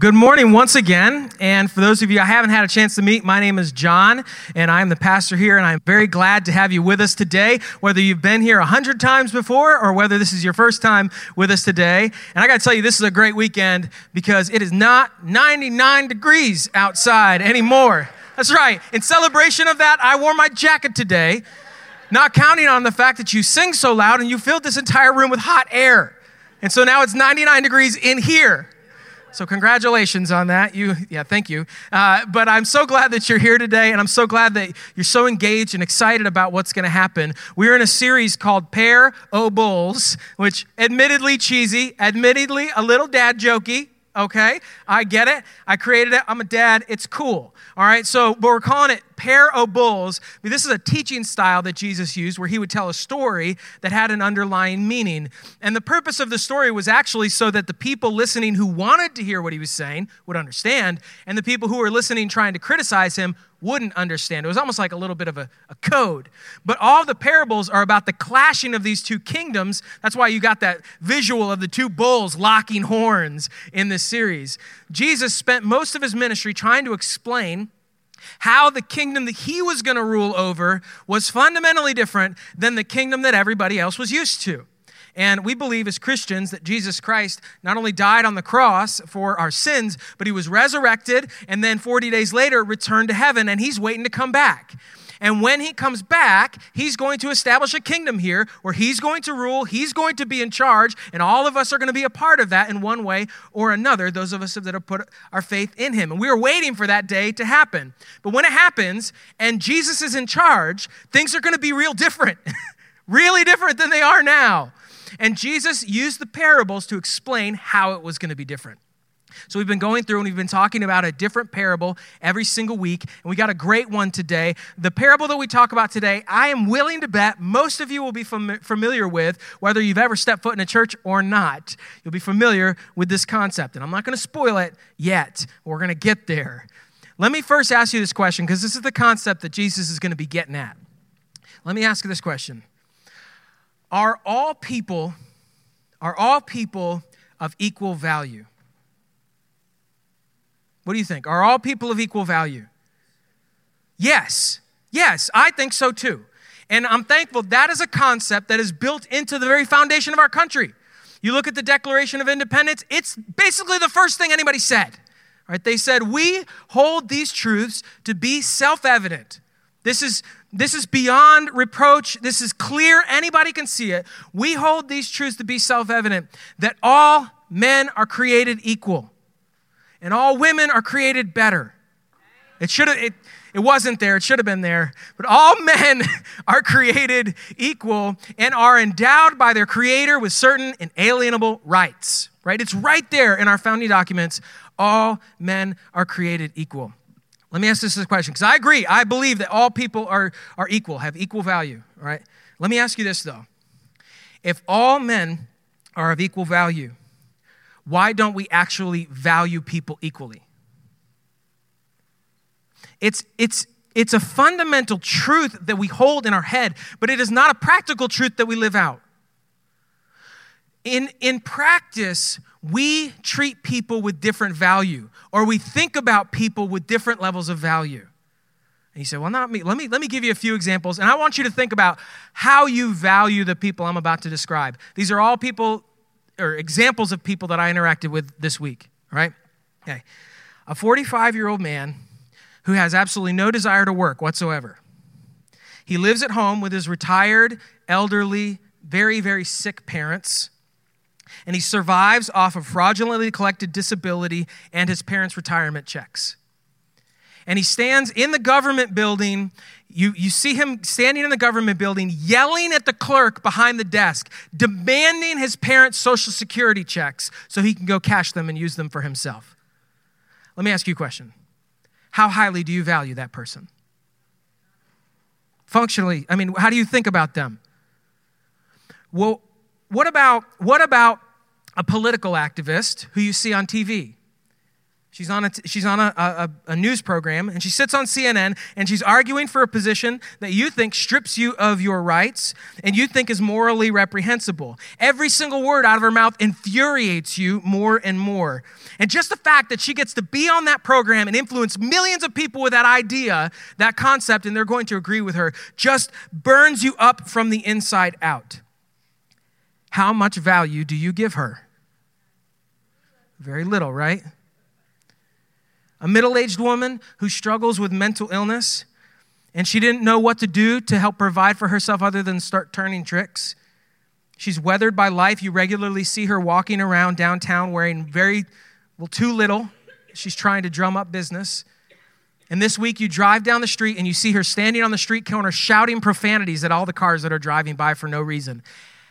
Good morning once again. And for those of you I haven't had a chance to meet, my name is John, and I'm the pastor here, and I'm very glad to have you with us today, whether you've been here a hundred times before or whether this is your first time with us today. And I got to tell you, this is a great weekend because it is not 99 degrees outside anymore. That's right. In celebration of that, I wore my jacket today, not counting on the fact that you sing so loud and you filled this entire room with hot air. And so now it's 99 degrees in here. So congratulations on that. You, yeah, thank you. Uh, but I'm so glad that you're here today, and I'm so glad that you're so engaged and excited about what's going to happen. We're in a series called Pair O Bulls, which admittedly cheesy, admittedly a little dad jokey. Okay, I get it. I created it. I'm a dad. It's cool. All right, so, but we're calling it Pair O Bulls. This is a teaching style that Jesus used where he would tell a story that had an underlying meaning. And the purpose of the story was actually so that the people listening who wanted to hear what he was saying would understand, and the people who were listening trying to criticize him wouldn't understand. It was almost like a little bit of a, a, code. But all the parables are about the clashing of these two kingdoms. That's why you got that visual of the two bulls locking horns in this series. Jesus spent most of his ministry trying to explain how the kingdom that he was going to rule over was fundamentally different than the kingdom that everybody else was used to. And we believe as Christians that Jesus Christ not only died on the cross for our sins, but he was resurrected and then 40 days later returned to heaven and he's waiting to come back. And when he comes back, he's going to establish a kingdom here where he's going to rule, he's going to be in charge, and all of us are going to be a part of that in one way or another, those of us that have put our faith in him. And we are waiting for that day to happen. But when it happens and Jesus is in charge, things are going to be real different, really different than they are now. And Jesus used the parables to explain how it was going to be different. So, we've been going through and we've been talking about a different parable every single week, and we got a great one today. The parable that we talk about today, I am willing to bet most of you will be fam- familiar with, whether you've ever stepped foot in a church or not. You'll be familiar with this concept, and I'm not going to spoil it yet. We're going to get there. Let me first ask you this question because this is the concept that Jesus is going to be getting at. Let me ask you this question Are all people, are all people of equal value? What do you think? Are all people of equal value? Yes. Yes, I think so too. And I'm thankful that is a concept that is built into the very foundation of our country. You look at the Declaration of Independence, it's basically the first thing anybody said. Right? They said, "We hold these truths to be self-evident." This is this is beyond reproach. This is clear. Anybody can see it. We hold these truths to be self-evident that all men are created equal and all women are created better. It should have it, it wasn't there, it should have been there. But all men are created equal and are endowed by their creator with certain inalienable rights. Right? It's right there in our founding documents. All men are created equal. Let me ask this question because I agree. I believe that all people are, are equal, have equal value. Right? Let me ask you this though. If all men are of equal value, why don't we actually value people equally? It's, it's, it's a fundamental truth that we hold in our head, but it is not a practical truth that we live out. In, in practice, we treat people with different value, or we think about people with different levels of value. And you say, Well, not me. Let me, let me give you a few examples, and I want you to think about how you value the people I'm about to describe. These are all people or examples of people that I interacted with this week, right? Okay. A 45 year old man who has absolutely no desire to work whatsoever. He lives at home with his retired, elderly, very, very sick parents, and he survives off of fraudulently collected disability and his parents' retirement checks. And he stands in the government building you, you see him standing in the government building, yelling at the clerk behind the desk, demanding his parents' social security checks so he can go cash them and use them for himself. Let me ask you a question How highly do you value that person? Functionally, I mean, how do you think about them? Well, what about, what about a political activist who you see on TV? She's on, a, she's on a, a, a, news program and she sits on CNN and she's arguing for a position that you think strips you of your rights and you think is morally reprehensible. Every single word out of her mouth infuriates you more and more. And just the fact that she gets to be on that program and influence millions of people with that idea, that concept, and they're going to agree with her, just burns you up from the inside out. How much value do you give her? Very little, right? a middle aged woman who struggles with mental illness, and she didn't know what to do to help provide for herself other than start turning tricks. She's weathered by life. You regularly see her walking around downtown wearing very, well, too little. She's trying to drum up business. And this week, you drive down the street and you see her standing on the street corner shouting profanities at all the cars that are driving by for no reason.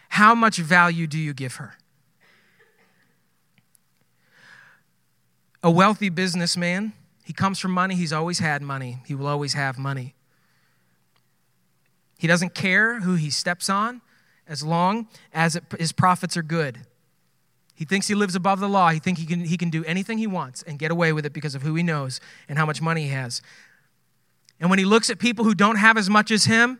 How much value do you give her? a wealthy businessman. He comes from money. He's always had money. He will always have money. He doesn't care who he steps on as long as it, his profits are good. He thinks he lives above the law. He thinks he can, he can do anything he wants and get away with it because of who he knows and how much money he has. And when he looks at people who don't have as much as him,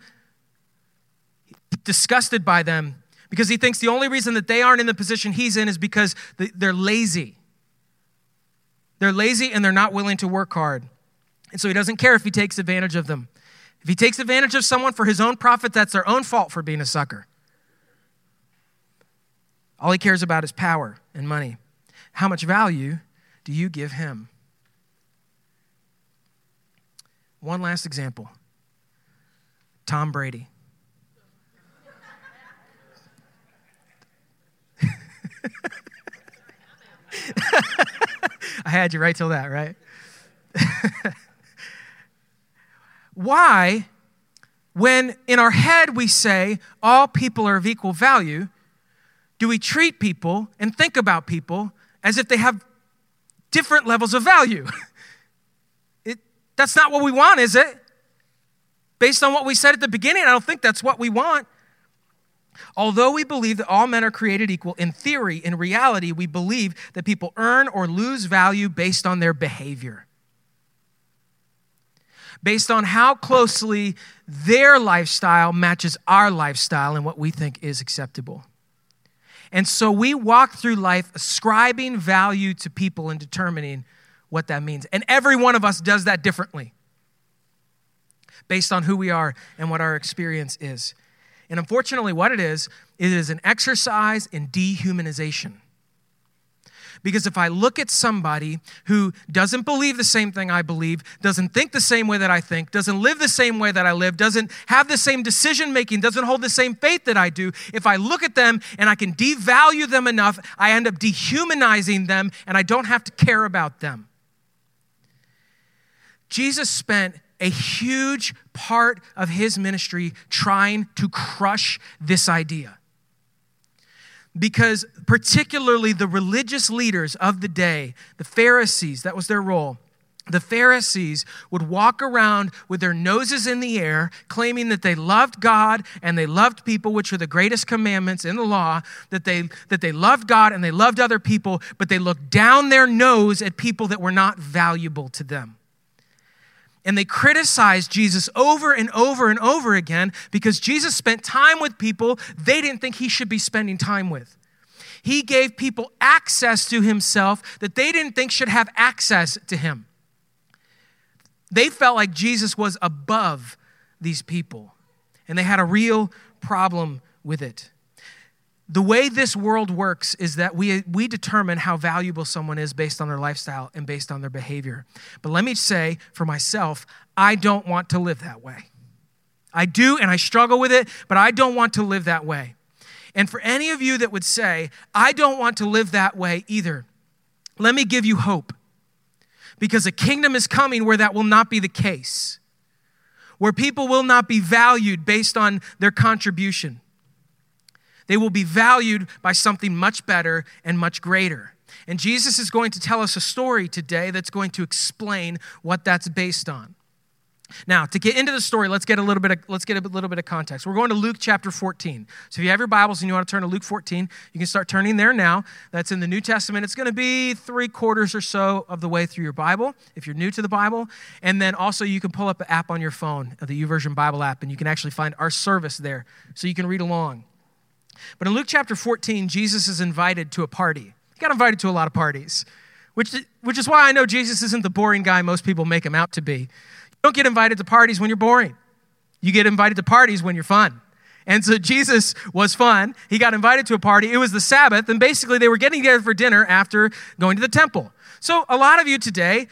disgusted by them because he thinks the only reason that they aren't in the position he's in is because they're lazy. They're lazy and they're not willing to work hard. And so he doesn't care if he takes advantage of them. If he takes advantage of someone for his own profit, that's their own fault for being a sucker. All he cares about is power and money. How much value do you give him? One last example Tom Brady. I had you right till that, right? Why, when in our head we say all people are of equal value, do we treat people and think about people as if they have different levels of value? It, that's not what we want, is it? Based on what we said at the beginning, I don't think that's what we want. Although we believe that all men are created equal, in theory, in reality, we believe that people earn or lose value based on their behavior. Based on how closely their lifestyle matches our lifestyle and what we think is acceptable. And so we walk through life ascribing value to people and determining what that means. And every one of us does that differently based on who we are and what our experience is. And unfortunately, what it is, it is an exercise in dehumanization. Because if I look at somebody who doesn't believe the same thing I believe, doesn't think the same way that I think, doesn't live the same way that I live, doesn't have the same decision making, doesn't hold the same faith that I do, if I look at them and I can devalue them enough, I end up dehumanizing them and I don't have to care about them. Jesus spent a huge part of his ministry trying to crush this idea. Because, particularly, the religious leaders of the day, the Pharisees, that was their role. The Pharisees would walk around with their noses in the air, claiming that they loved God and they loved people, which are the greatest commandments in the law, that they, that they loved God and they loved other people, but they looked down their nose at people that were not valuable to them and they criticized Jesus over and over and over again because Jesus spent time with people they didn't think he should be spending time with. He gave people access to himself that they didn't think should have access to him. They felt like Jesus was above these people, and they had a real problem with it the way this world works is that we, we determine how valuable someone is based on their lifestyle and based on their behavior. But let me say for myself, I don't want to live that way. I do, and I struggle with it, but I don't want to live that way. And for any of you that would say, I don't want to live that way either, let me give you hope. Because a kingdom is coming where that will not be the case, where people will not be valued based on their contribution they will be valued by something much better and much greater. And Jesus is going to tell us a story today that's going to explain what that's based on. Now, to get into the story, let's get a little bit of, let's get a little bit of context. We're going to Luke chapter 14. So if you have your Bibles and you want to turn to Luke 14, you can start turning there now. That's in the New Testament. It's going to be three quarters or so of the way through your Bible if you're new to the Bible. And then also you can pull up an app on your phone, the YouVersion Bible app, and you can actually find our service there so you can read along. But in Luke chapter 14, Jesus is invited to a party. He got invited to a lot of parties, which, which is why I know Jesus isn't the boring guy most people make him out to be You don't get invited to parties when you're boring. You get invited to parties when you're fun. And so Jesus was fun. He got invited to a party. It was the Sabbath, and basically they were getting together for dinner after going to the temple. So a lot of you today,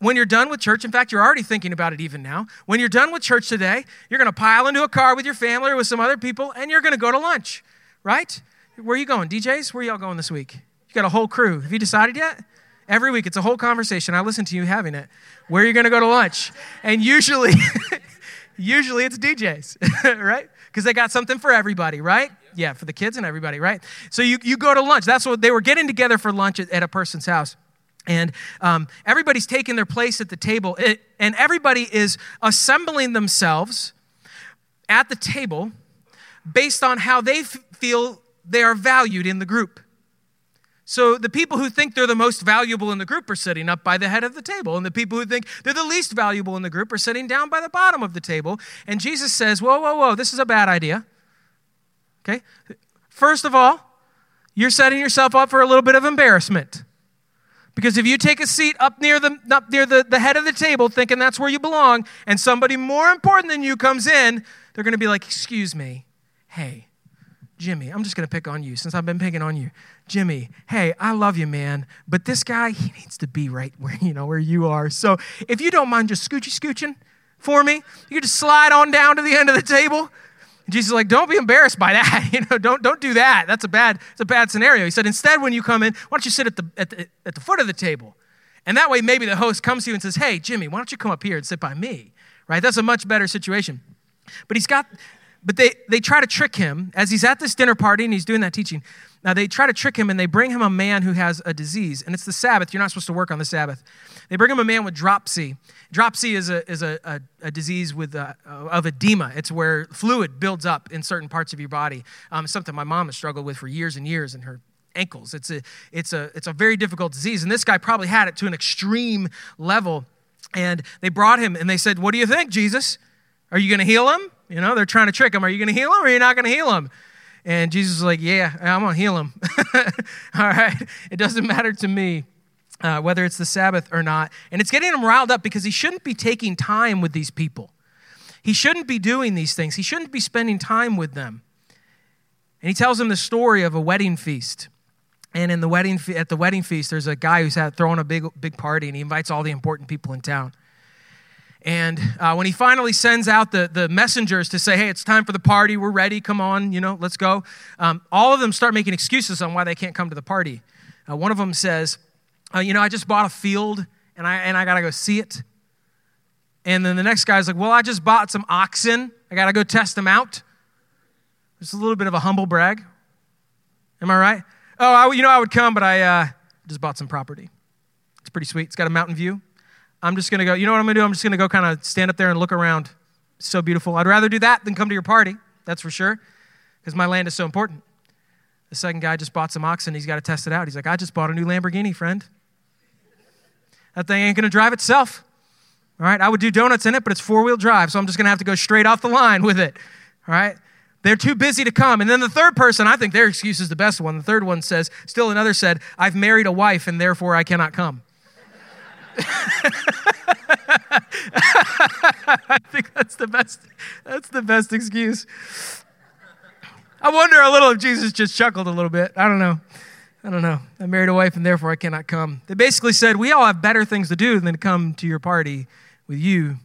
when you're done with church, in fact, you're already thinking about it even now. When you're done with church today, you're going to pile into a car with your family or with some other people, and you're going to go to lunch, right? Where are you going? DJs? Where y'all going this week? You got a whole crew. Have you decided yet? Every week, it's a whole conversation. I listen to you having it. Where are you going to go to lunch? And usually, usually it's DJs, right? Because they got something for everybody, right? Yeah, for the kids and everybody, right? So you, you go to lunch. That's what they were getting together for lunch at, at a person's house. And um, everybody's taking their place at the table, it, and everybody is assembling themselves at the table based on how they f- feel they are valued in the group. So the people who think they're the most valuable in the group are sitting up by the head of the table, and the people who think they're the least valuable in the group are sitting down by the bottom of the table. And Jesus says, Whoa, whoa, whoa, this is a bad idea. Okay? First of all, you're setting yourself up for a little bit of embarrassment. Because if you take a seat up near the up near the, the head of the table thinking that's where you belong, and somebody more important than you comes in, they're gonna be like, excuse me, hey, Jimmy, I'm just going to pick on you since I've been picking on you. Jimmy, hey, I love you, man, but this guy, he needs to be right where, you know, where you are. So if you don't mind just scoochy scooching for me, you just slide on down to the end of the table. Jesus is like, don't be embarrassed by that. You know, don't, don't do that. That's a bad, it's a bad scenario. He said, instead, when you come in, why don't you sit at the, at the, at the foot of the table? And that way, maybe the host comes to you and says, hey, Jimmy, why don't you come up here and sit by me? Right? That's a much better situation. But he's got but they, they try to trick him as he's at this dinner party and he's doing that teaching. Now, they try to trick him and they bring him a man who has a disease. And it's the Sabbath. You're not supposed to work on the Sabbath. They bring him a man with dropsy. Dropsy is a, is a, a, a disease with a, of edema. It's where fluid builds up in certain parts of your body. Um, something my mom has struggled with for years and years in her ankles. It's a, it's, a, it's a very difficult disease. And this guy probably had it to an extreme level. And they brought him and they said, What do you think, Jesus? Are you going to heal him? You know, they're trying to trick him. Are you going to heal him or are you not going to heal him? And Jesus is like, Yeah, I'm going to heal him. All right. It doesn't matter to me. Uh, whether it's the Sabbath or not. And it's getting him riled up because he shouldn't be taking time with these people. He shouldn't be doing these things. He shouldn't be spending time with them. And he tells him the story of a wedding feast. And in the wedding at the wedding feast, there's a guy who's throwing a big, big party, and he invites all the important people in town. And uh, when he finally sends out the, the messengers to say, hey, it's time for the party, we're ready, come on, you know, let's go, um, all of them start making excuses on why they can't come to the party. Uh, one of them says, uh, you know, I just bought a field and I, and I got to go see it. And then the next guy's like, well, I just bought some oxen, I got to go test them out. It's a little bit of a humble brag. Am I right? Oh, I, you know, I would come, but I uh, just bought some property. It's pretty sweet. It's got a mountain view. I'm just going to go, you know what I'm going to do? I'm just going to go kind of stand up there and look around. so beautiful. I'd rather do that than come to your party, that's for sure, because my land is so important. The second guy just bought some oxen. He's got to test it out. He's like, I just bought a new Lamborghini, friend. That thing ain't going to drive itself. All right, I would do donuts in it, but it's four wheel drive, so I'm just going to have to go straight off the line with it. All right, they're too busy to come. And then the third person, I think their excuse is the best one. The third one says, still another said, I've married a wife and therefore I cannot come. I think that's the best. That's the best excuse. I wonder a little if Jesus just chuckled a little bit. I don't know. I don't know. I married a wife and therefore I cannot come. They basically said, We all have better things to do than to come to your party with you.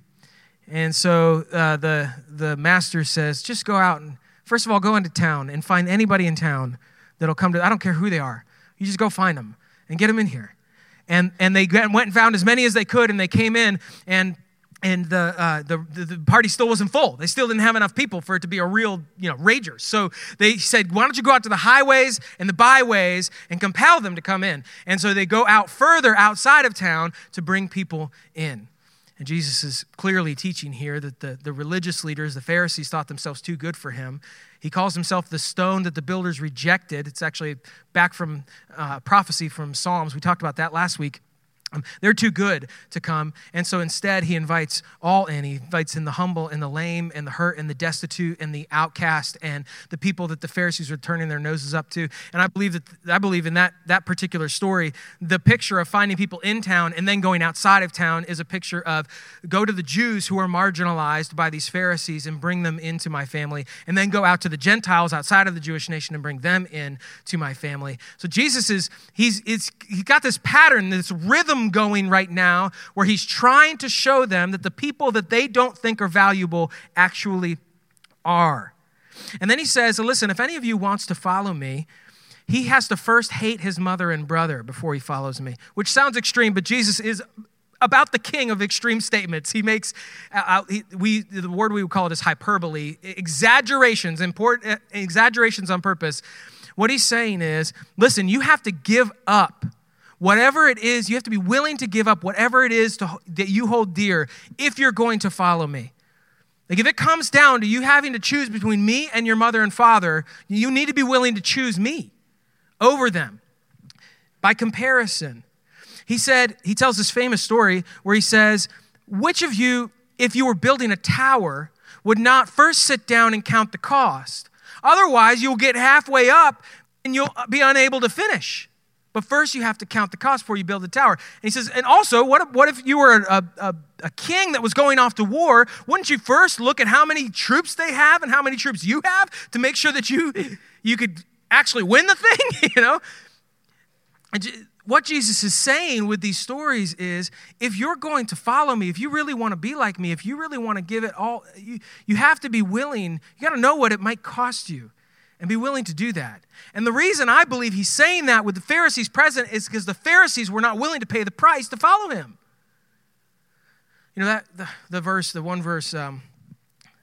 And so uh, the, the master says, Just go out and, first of all, go into town and find anybody in town that'll come to, I don't care who they are. You just go find them and get them in here. And, and they went and found as many as they could, and they came in, and and the, uh, the, the, party still wasn't full. They still didn't have enough people for it to be a real, you know, rager. So they said, why don't you go out to the highways and the byways and compel them to come in? And so they go out further outside of town to bring people in. And Jesus is clearly teaching here that the, the religious leaders, the Pharisees, thought themselves too good for him. He calls himself the stone that the builders rejected. It's actually back from uh, prophecy from Psalms. We talked about that last week. Um, they're too good to come. And so instead, he invites all in. He invites in the humble and the lame and the hurt and the destitute and the outcast and the people that the Pharisees were turning their noses up to. And I believe that I believe in that, that particular story, the picture of finding people in town and then going outside of town is a picture of go to the Jews who are marginalized by these Pharisees and bring them into my family, and then go out to the Gentiles outside of the Jewish nation and bring them in to my family. So Jesus is, he's, it's, he's got this pattern, this rhythm going right now where he's trying to show them that the people that they don't think are valuable actually are. And then he says, Listen, if any of you wants to follow me, he has to first hate his mother and brother before he follows me, which sounds extreme, but Jesus is about the king of extreme statements. He makes, uh, uh he, we, the word we would call it is hyperbole, exaggerations, important, exaggerations on purpose. What he's saying is, listen, you have to give up Whatever it is, you have to be willing to give up whatever it is to, that you hold dear if you're going to follow me. Like if it comes down to you having to choose between me and your mother and father, you need to be willing to choose me over them. By comparison, he said, he tells this famous story where he says, Which of you, if you were building a tower, would not first sit down and count the cost? Otherwise, you'll get halfway up and you'll be unable to finish. But first, you have to count the cost before you build the tower. And he says, and also, what if, what if you were a, a, a king that was going off to war? Wouldn't you first look at how many troops they have and how many troops you have to make sure that you, you could actually win the thing? you know? And what Jesus is saying with these stories is if you're going to follow me, if you really want to be like me, if you really want to give it all, you, you have to be willing, you got to know what it might cost you and be willing to do that. And the reason I believe he's saying that with the Pharisees present is because the Pharisees were not willing to pay the price to follow him. You know, that the, the verse, the one verse, um,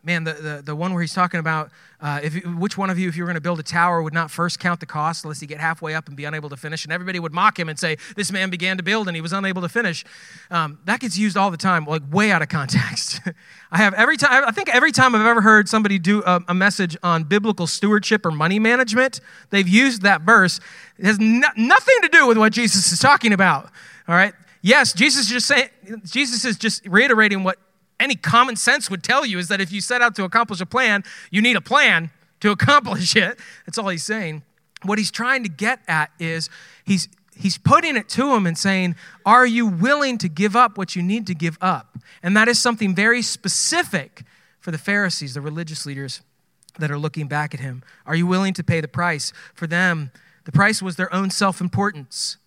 man, the, the, the one where he's talking about uh, if, which one of you, if you were going to build a tower, would not first count the cost unless he get halfway up and be unable to finish? And everybody would mock him and say, This man began to build and he was unable to finish. Um, that gets used all the time, like way out of context. I have every time, I think every time I've ever heard somebody do a, a, message on biblical stewardship or money management, they've used that verse. It has no, nothing to do with what Jesus is talking about. All right? Yes, Jesus is just saying, Jesus is just reiterating what any common sense would tell you is that if you set out to accomplish a plan, you need a plan to accomplish it. That's all he's saying. What he's trying to get at is he's he's putting it to him and saying, Are you willing to give up what you need to give up? And that is something very specific for the Pharisees, the religious leaders that are looking back at him. Are you willing to pay the price? For them, the price was their own self importance.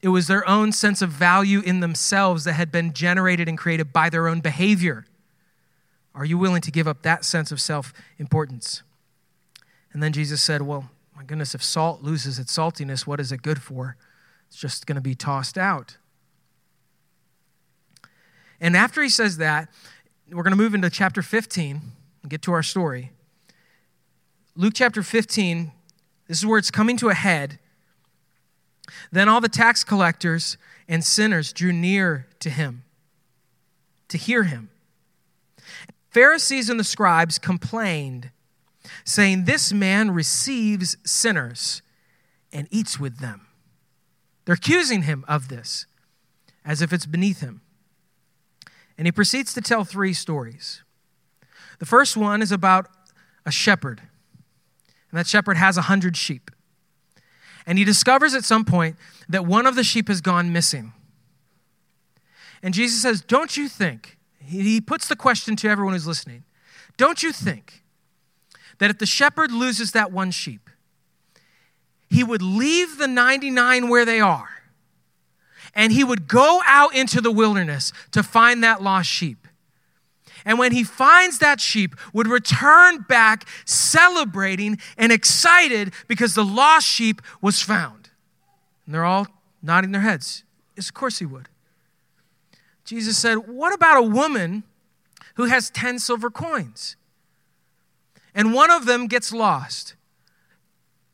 It was their own sense of value in themselves that had been generated and created by their own behavior. Are you willing to give up that sense of self importance? And then Jesus said, Well, my goodness, if salt loses its saltiness, what is it good for? It's just going to be tossed out. And after he says that, we're going to move into chapter 15 and get to our story. Luke chapter 15, this is where it's coming to a head. Then all the tax collectors and sinners drew near to him to hear him. Pharisees and the scribes complained, saying, This man receives sinners and eats with them. They're accusing him of this as if it's beneath him. And he proceeds to tell three stories. The first one is about a shepherd, and that shepherd has a hundred sheep. And he discovers at some point that one of the sheep has gone missing. And Jesus says, Don't you think, he puts the question to everyone who's listening, don't you think that if the shepherd loses that one sheep, he would leave the 99 where they are and he would go out into the wilderness to find that lost sheep? And when he finds that sheep, would return back celebrating and excited because the lost sheep was found. And they're all nodding their heads. Yes, of course he would. Jesus said, What about a woman who has 10 silver coins? And one of them gets lost.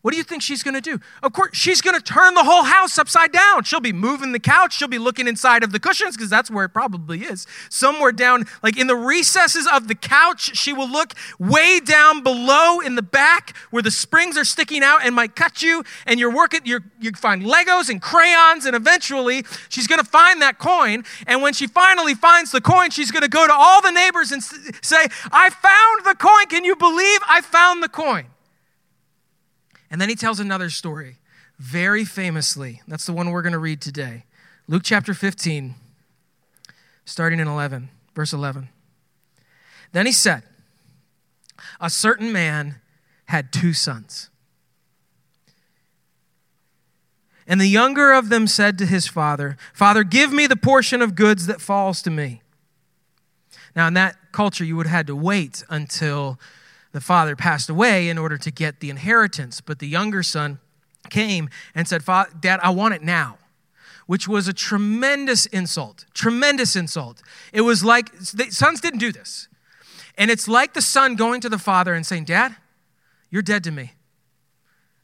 What do you think she's going to do? Of course, she's going to turn the whole house upside down. She'll be moving the couch. She'll be looking inside of the cushions because that's where it probably is. Somewhere down, like in the recesses of the couch, she will look way down below in the back where the springs are sticking out and might cut you. And you're working, you're, you find Legos and crayons, and eventually she's going to find that coin. And when she finally finds the coin, she's going to go to all the neighbors and say, I found the coin. Can you believe I found the coin? And then he tells another story, very famously. That's the one we're going to read today. Luke chapter 15, starting in 11, verse 11. Then he said, A certain man had two sons. And the younger of them said to his father, Father, give me the portion of goods that falls to me. Now, in that culture, you would have had to wait until the father passed away in order to get the inheritance. But the younger son came and said, Dad, I want it now, which was a tremendous insult. Tremendous insult. It was like, the sons didn't do this. And it's like the son going to the father and saying, Dad, you're dead to me.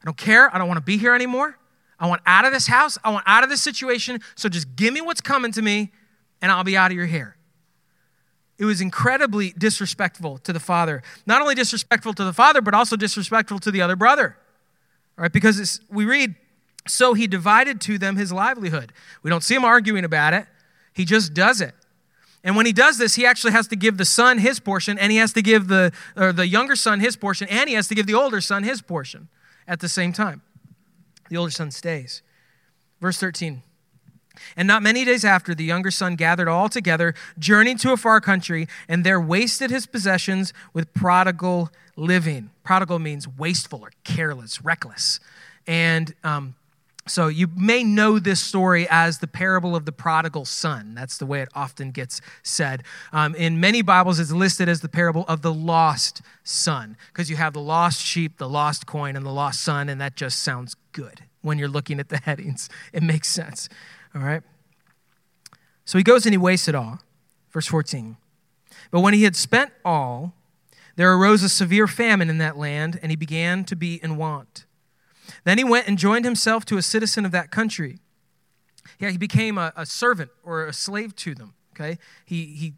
I don't care. I don't want to be here anymore. I want out of this house. I want out of this situation. So just give me what's coming to me and I'll be out of your hair. It was incredibly disrespectful to the father. Not only disrespectful to the father, but also disrespectful to the other brother. All right, because we read, so he divided to them his livelihood. We don't see him arguing about it, he just does it. And when he does this, he actually has to give the son his portion, and he has to give the, or the younger son his portion, and he has to give the older son his portion at the same time. The older son stays. Verse 13. And not many days after, the younger son gathered all together, journeyed to a far country, and there wasted his possessions with prodigal living. Prodigal means wasteful or careless, reckless. And um, so you may know this story as the parable of the prodigal son. That's the way it often gets said. Um, in many Bibles, it's listed as the parable of the lost son, because you have the lost sheep, the lost coin, and the lost son, and that just sounds good when you're looking at the headings. It makes sense. All right? So he goes and he wastes it all. Verse 14. But when he had spent all, there arose a severe famine in that land, and he began to be in want. Then he went and joined himself to a citizen of that country. Yeah, he became a, a servant or a slave to them. Okay? He, he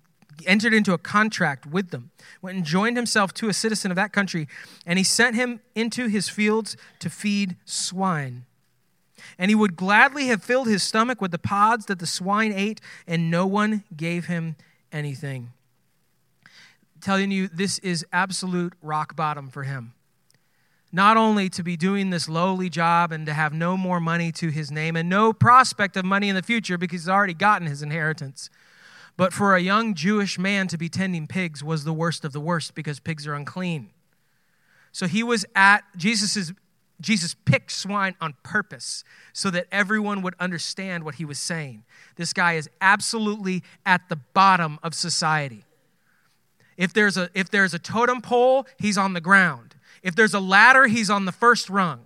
entered into a contract with them, went and joined himself to a citizen of that country, and he sent him into his fields to feed swine and he would gladly have filled his stomach with the pods that the swine ate, and no one gave him anything. telling you, this is absolute rock bottom for him. Not only to be doing this lowly job and to have no more money to his name and no prospect of money in the future because he's already gotten his inheritance, but for a young Jewish man to be tending pigs was the worst of the worst because pigs are unclean. So he was at Jesus' Jesus picked swine on purpose so that everyone would understand what he was saying. This guy is absolutely at the bottom of society. If there's a, if there's a totem pole, he's on the ground. If there's a ladder, he's on the first rung.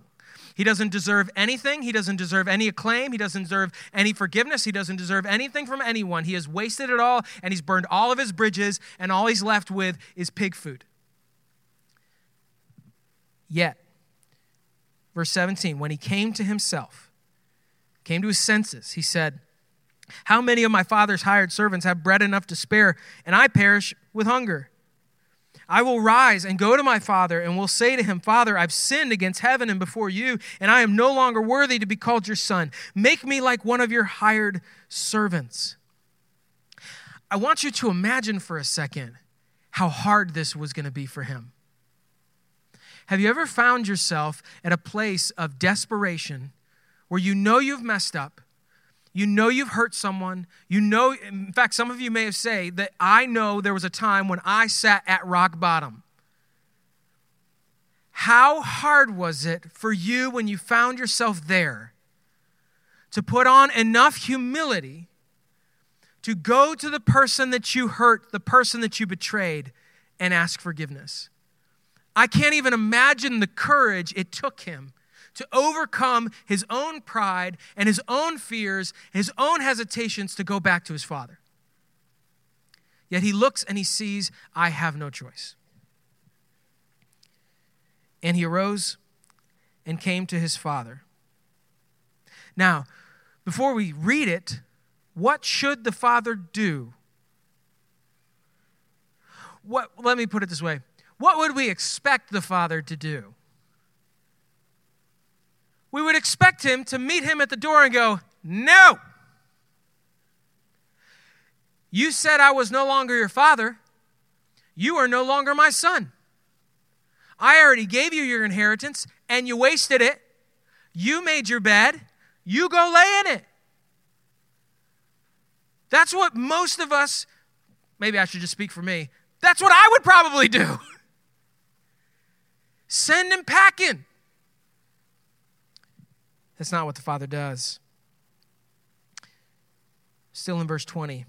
He doesn't deserve anything. He doesn't deserve any acclaim. He doesn't deserve any forgiveness. He doesn't deserve anything from anyone. He has wasted it all and he's burned all of his bridges, and all he's left with is pig food. Yet, Verse 17, when he came to himself, came to his senses, he said, How many of my father's hired servants have bread enough to spare, and I perish with hunger? I will rise and go to my father and will say to him, Father, I've sinned against heaven and before you, and I am no longer worthy to be called your son. Make me like one of your hired servants. I want you to imagine for a second how hard this was going to be for him. Have you ever found yourself at a place of desperation where you know you've messed up? You know you've hurt someone. You know, in fact, some of you may have said that I know there was a time when I sat at rock bottom. How hard was it for you when you found yourself there to put on enough humility to go to the person that you hurt, the person that you betrayed, and ask forgiveness? I can't even imagine the courage it took him to overcome his own pride and his own fears, his own hesitations to go back to his father. Yet he looks and he sees, I have no choice. And he arose and came to his father. Now, before we read it, what should the father do? What, let me put it this way what would we expect the father to do? We would expect him to meet him at the door and go, No! You said I was no longer your father. You are no longer my son. I already gave you your inheritance and you wasted it. You made your bed. You go lay in it. That's what most of us, maybe I should just speak for me, that's what I would probably do. Send him packing. That's not what the Father does. Still in verse 20.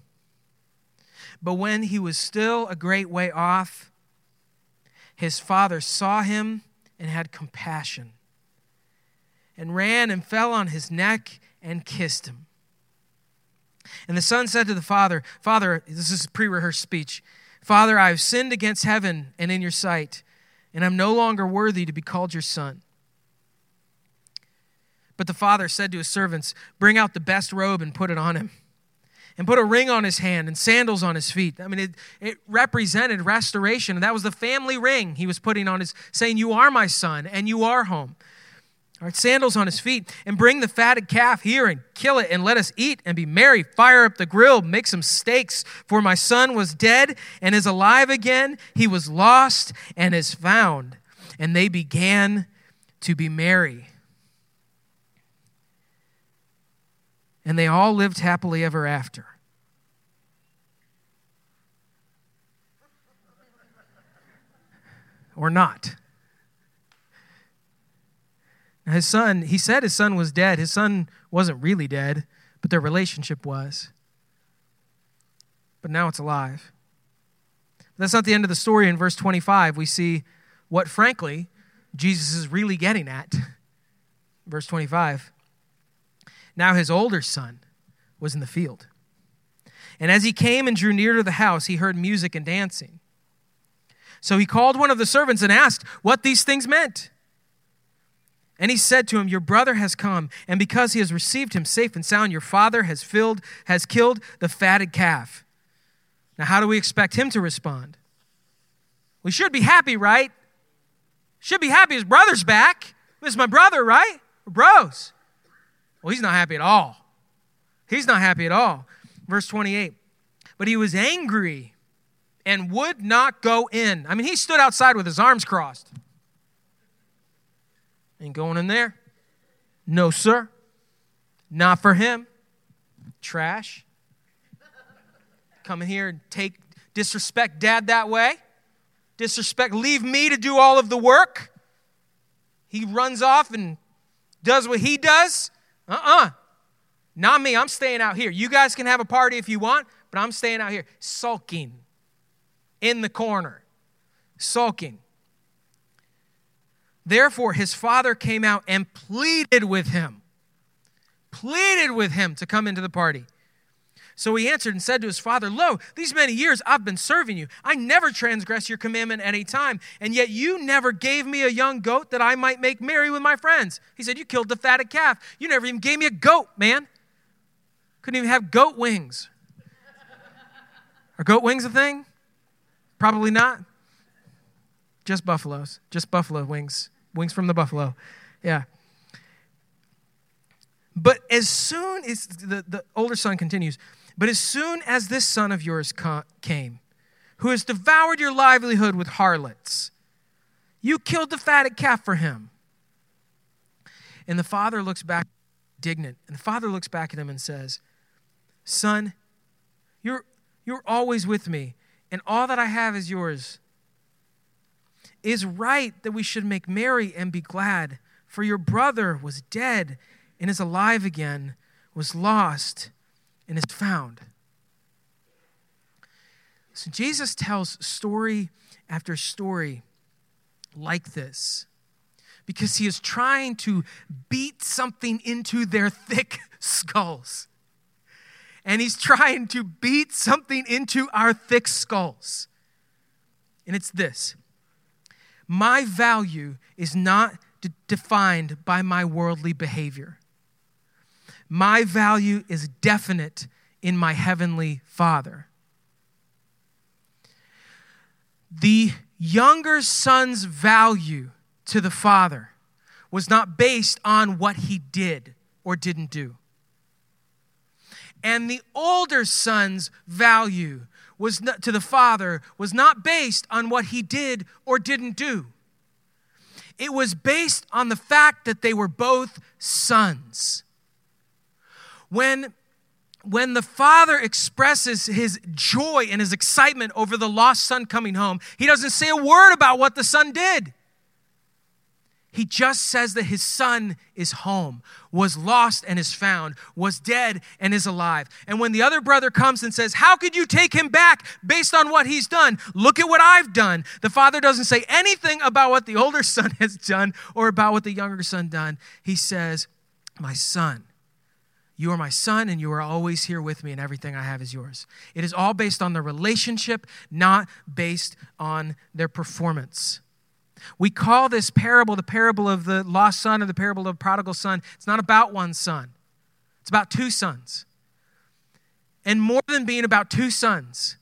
But when he was still a great way off, his father saw him and had compassion, and ran and fell on his neck and kissed him. And the son said to the father, Father, this is a pre rehearsed speech, Father, I have sinned against heaven and in your sight, and I'm no longer worthy to be called your son. But the father said to his servants, Bring out the best robe and put it on him, and put a ring on his hand and sandals on his feet. I mean, it, it represented restoration. And that was the family ring he was putting on his, saying, You are my son, and you are home. Sandals on his feet, and bring the fatted calf here and kill it, and let us eat and be merry. Fire up the grill, make some steaks. For my son was dead and is alive again. He was lost and is found. And they began to be merry. And they all lived happily ever after. Or not. His son, he said his son was dead. His son wasn't really dead, but their relationship was. But now it's alive. That's not the end of the story. In verse 25, we see what, frankly, Jesus is really getting at. Verse 25. Now his older son was in the field. And as he came and drew near to the house, he heard music and dancing. So he called one of the servants and asked what these things meant. And he said to him, Your brother has come, and because he has received him safe and sound, your father has filled, has killed the fatted calf. Now, how do we expect him to respond? We should be happy, right? Should be happy his brother's back. This is my brother, right? We're bros. Well, he's not happy at all. He's not happy at all. Verse 28. But he was angry and would not go in. I mean, he stood outside with his arms crossed. Ain't going in there. No, sir. Not for him. Trash. Come in here and take disrespect dad that way. Disrespect, leave me to do all of the work. He runs off and does what he does. Uh uh-uh. uh Not me. I'm staying out here. You guys can have a party if you want, but I'm staying out here. Sulking in the corner. Sulking. Therefore, his father came out and pleaded with him, pleaded with him to come into the party. So he answered and said to his father, Lo, these many years I've been serving you. I never transgressed your commandment at any time, and yet you never gave me a young goat that I might make merry with my friends. He said, You killed the fatted calf. You never even gave me a goat, man. Couldn't even have goat wings. Are goat wings a thing? Probably not. Just buffaloes, just buffalo wings. Wings from the buffalo. Yeah. But as soon as the, the older son continues, but as soon as this son of yours came, who has devoured your livelihood with harlots, you killed the fatted calf for him. And the father looks back, indignant, and the father looks back at him and says, Son, you're, you're always with me, and all that I have is yours is right that we should make merry and be glad, for your brother was dead and is alive again, was lost and is found. So Jesus tells story after story like this because he is trying to beat something into their thick skulls. And he's trying to beat something into our thick skulls. And it's this my value is not defined by my worldly behavior. My value is definite in my heavenly Father. The younger son's value to the father was not based on what he did or didn't do. And the older son's value was not, to the father was not based on what he did or didn't do. It was based on the fact that they were both sons. When when the father expresses his joy and his excitement over the lost son coming home, he doesn't say a word about what the son did. He just says that his son is home, was lost and is found, was dead and is alive. And when the other brother comes and says, How could you take him back based on what he's done? Look at what I've done. The father doesn't say anything about what the older son has done or about what the younger son done. He says, My son, you are my son, and you are always here with me, and everything I have is yours. It is all based on the relationship, not based on their performance. We call this parable the parable of the lost son or the parable of the prodigal son. It's not about one son, it's about two sons. And more than being about two sons,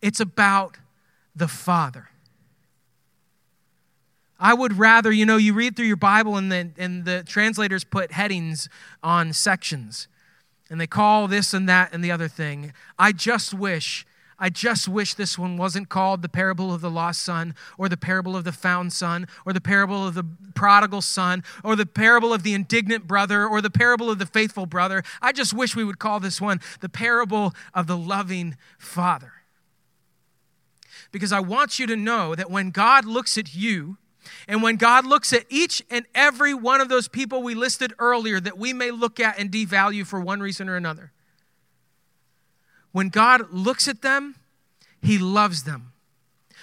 it's about the Father. I would rather, you know, you read through your Bible and the, and the translators put headings on sections and they call this and that and the other thing. I just wish I just wish this one wasn't called the parable of the lost son, or the parable of the found son, or the parable of the prodigal son, or the parable of the indignant brother, or the parable of the faithful brother. I just wish we would call this one the parable of the loving father. Because I want you to know that when God looks at you, and when God looks at each and every one of those people we listed earlier that we may look at and devalue for one reason or another, when God looks at them, He loves them.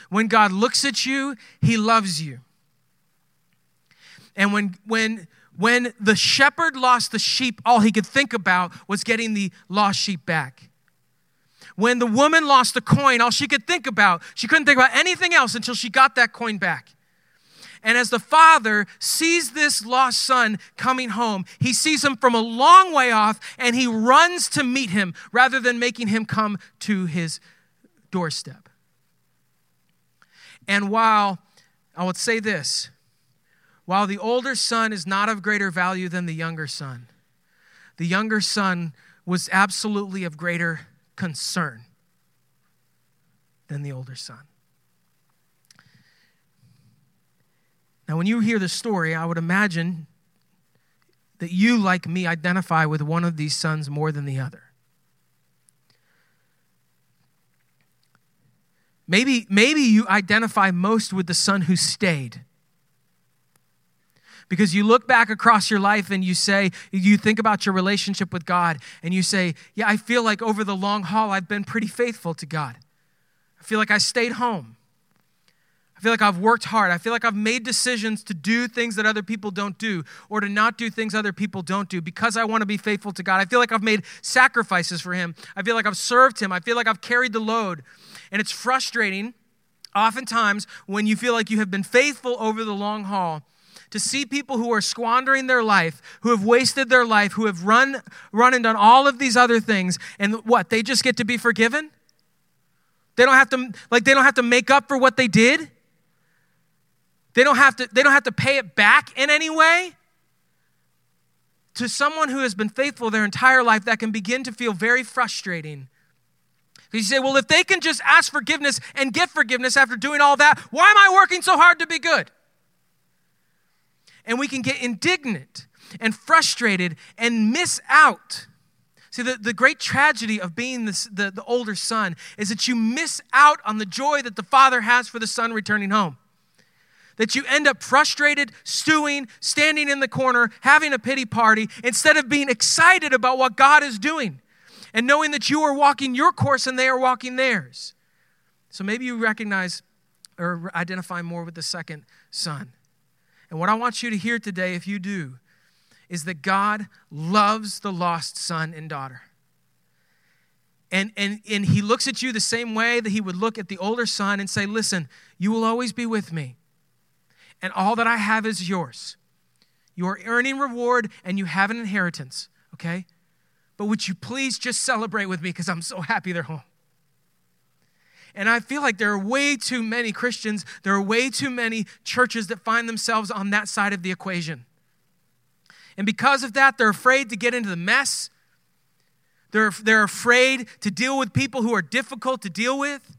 When God looks at you, He loves you. And when, when, when the shepherd lost the sheep, all he could think about was getting the lost sheep back. When the woman lost the coin, all she could think about, she couldn't think about anything else until she got that coin back. And as the father sees this lost son coming home, he sees him from a long way off and he runs to meet him rather than making him come to his doorstep. And while I would say this, while the older son is not of greater value than the younger son, the younger son was absolutely of greater concern than the older son. Now, when you hear the story, I would imagine that you, like me, identify with one of these sons more than the other. Maybe, maybe you identify most with the son who stayed. Because you look back across your life and you say, you think about your relationship with God, and you say, Yeah, I feel like over the long haul, I've been pretty faithful to God. I feel like I stayed home. I feel like I've worked hard. I feel like I've made decisions to do things that other people don't do or to not do things other people don't do because I want to be faithful to God. I feel like I've made sacrifices for Him. I feel like I've served Him. I feel like I've carried the load. And it's frustrating, oftentimes, when you feel like you have been faithful over the long haul to see people who are squandering their life, who have wasted their life, who have run, run and done all of these other things, and what? They just get to be forgiven? They don't have to, like, they don't have to make up for what they did? They don't have to, they don't have to pay it back in any way. To someone who has been faithful their entire life, that can begin to feel very frustrating. Because you say, well, if they can just ask forgiveness and get forgiveness after doing all that, why am I working so hard to be good? And we can get indignant and frustrated and miss out. See, the, the great tragedy of being this, the, the older son is that you miss out on the joy that the father has for the son returning home that you end up frustrated, stewing, standing in the corner, having a pity party, instead of being excited about what God is doing and knowing that you are walking your course and they are walking theirs. So maybe you recognize or identify more with the second son. And what I want you to hear today, if you do, is that God loves the lost son and daughter. And, and, and he looks at you the same way that he would look at the older son and say, Listen, you will always be with me and all that I have is yours. You are earning reward and you have an inheritance, okay? But would you please just celebrate with me because I'm so happy they're home? And I feel like there are way too many Christians, there are way too many churches that find themselves on that side of the equation. And because of that, they're afraid to get into the mess. They're, they're afraid to deal with people who are difficult to deal with,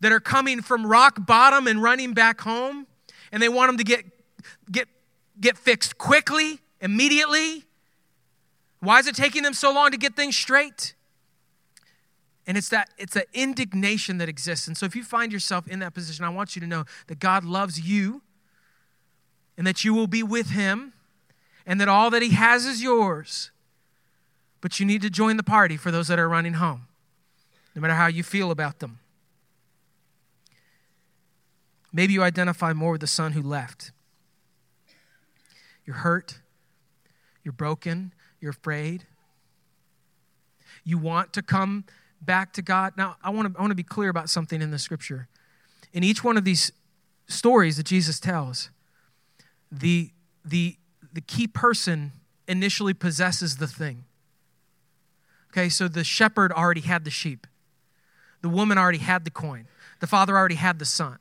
that are coming from rock bottom and running back home. And they want them to get, get, get fixed quickly, immediately. Why is it taking them so long to get things straight? And it's that it's an indignation that exists. And so if you find yourself in that position, I want you to know that God loves you and that you will be with him and that all that he has is yours. But you need to join the party for those that are running home, no matter how you feel about them. Maybe you identify more with the son who left. You're hurt, you're broken, you're afraid. You want to come back to God. Now, I want to, I want to be clear about something in the scripture. In each one of these stories that Jesus tells, the, the, the key person initially possesses the thing. Okay, so the shepherd already had the sheep, the woman already had the coin, the father already had the son.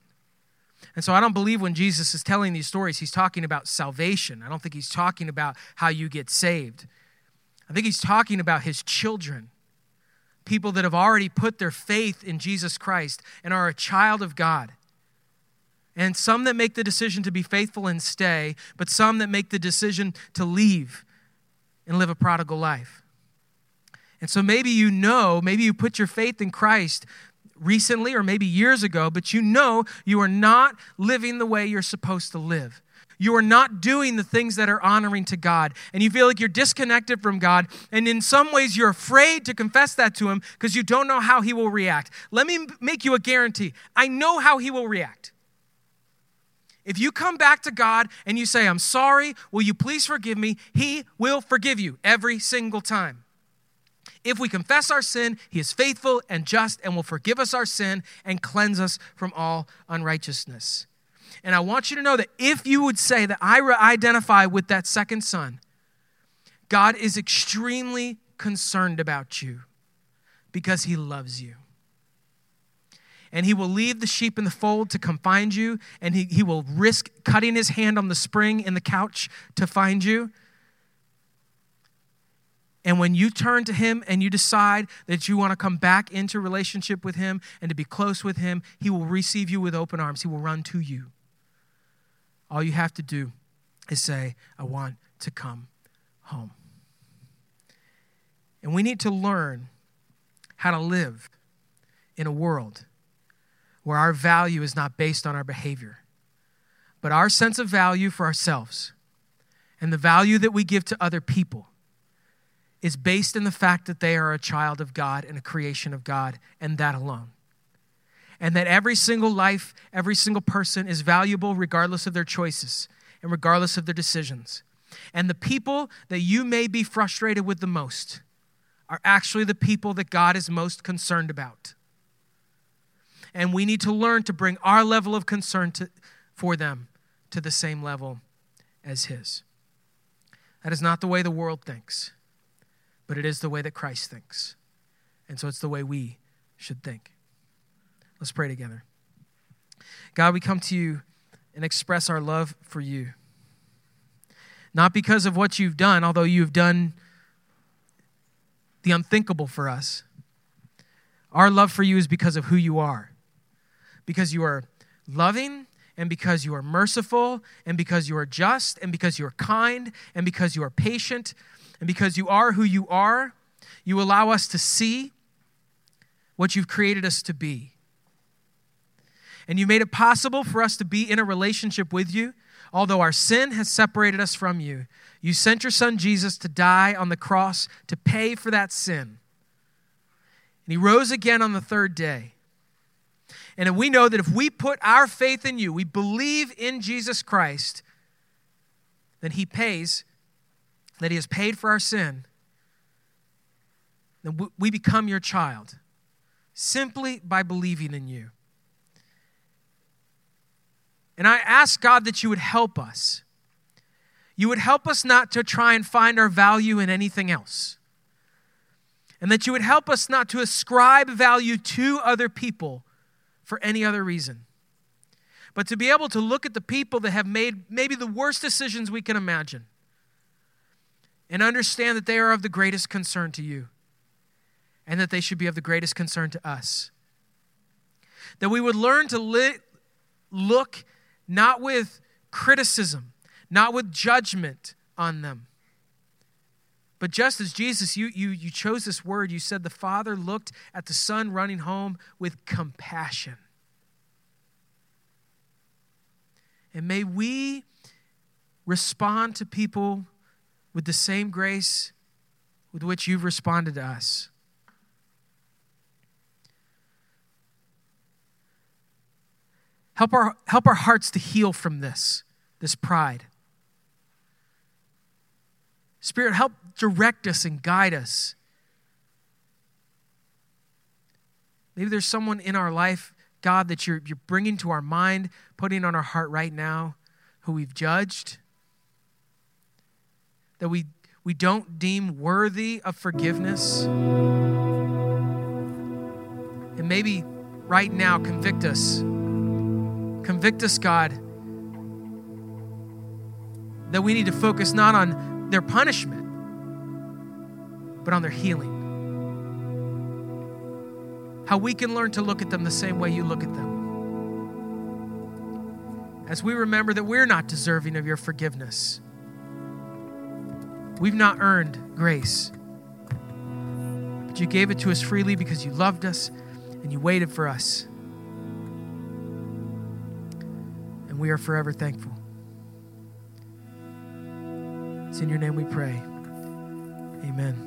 And so I don't believe when Jesus is telling these stories, he's talking about salvation. I don't think he's talking about how you get saved. I think he's talking about his children people that have already put their faith in Jesus Christ and are a child of God. And some that make the decision to be faithful and stay, but some that make the decision to leave and live a prodigal life. And so maybe you know, maybe you put your faith in Christ recently or maybe years ago, but you know you are not living the way you're supposed to live. You are not doing the things that are honoring to God. And you feel like you're disconnected from God. And in some ways, you're afraid to confess that to Him because you don't know how He will react. Let me make you a guarantee I know how He will react. If you come back to God and you say, I'm sorry, will you please forgive me? He will forgive you every single time. If we confess our sin, He is faithful and just and will forgive us our sin and cleanse us from all unrighteousness. And I want you to know that if you would say that I identify with that second son, God is extremely concerned about you because he loves you. And he will leave the sheep in the fold to come find you, and he, he will risk cutting his hand on the spring in the couch to find you. And when you turn to him and you decide that you want to come back into relationship with him and to be close with him, he will receive you with open arms. He will run to you. All you have to do is say, I want to come home. And we need to learn how to live in a world where our value is not based on our behavior, but our sense of value for ourselves and the value that we give to other people is based in the fact that they are a child of God and a creation of God, and that alone and that every single life, every single person is valuable regardless of their choices and regardless of their decisions. And the people that you may be frustrated with the most are actually the people that God is most concerned about. And we need to learn to bring our level of concern to, for them to the same level as His. That is not the way the world thinks, but it is the way that Christ thinks. And so it's the way we should think. Let's pray together. God, we come to you and express our love for you. Not because of what you've done, although you've done the unthinkable for us. Our love for you is because of who you are. Because you are loving, and because you are merciful, and because you are just, and because you are kind, and because you are patient, and because you are who you are, you allow us to see what you've created us to be. And you made it possible for us to be in a relationship with you, although our sin has separated us from you. You sent your son Jesus to die on the cross to pay for that sin. And he rose again on the third day. And we know that if we put our faith in you, we believe in Jesus Christ, then he pays, that he has paid for our sin, then we become your child simply by believing in you. And I ask God that you would help us. you would help us not to try and find our value in anything else. And that you would help us not to ascribe value to other people for any other reason. But to be able to look at the people that have made maybe the worst decisions we can imagine and understand that they are of the greatest concern to you and that they should be of the greatest concern to us. That we would learn to li- look not with criticism, not with judgment on them. But just as Jesus, you, you, you chose this word, you said the Father looked at the Son running home with compassion. And may we respond to people with the same grace with which you've responded to us. Help our, help our hearts to heal from this, this pride. Spirit, help direct us and guide us. Maybe there's someone in our life, God, that you're, you're bringing to our mind, putting on our heart right now, who we've judged, that we, we don't deem worthy of forgiveness. And maybe right now, convict us Convict us, God, that we need to focus not on their punishment, but on their healing. How we can learn to look at them the same way you look at them. As we remember that we're not deserving of your forgiveness, we've not earned grace. But you gave it to us freely because you loved us and you waited for us. and we are forever thankful. It's in your name we pray. Amen.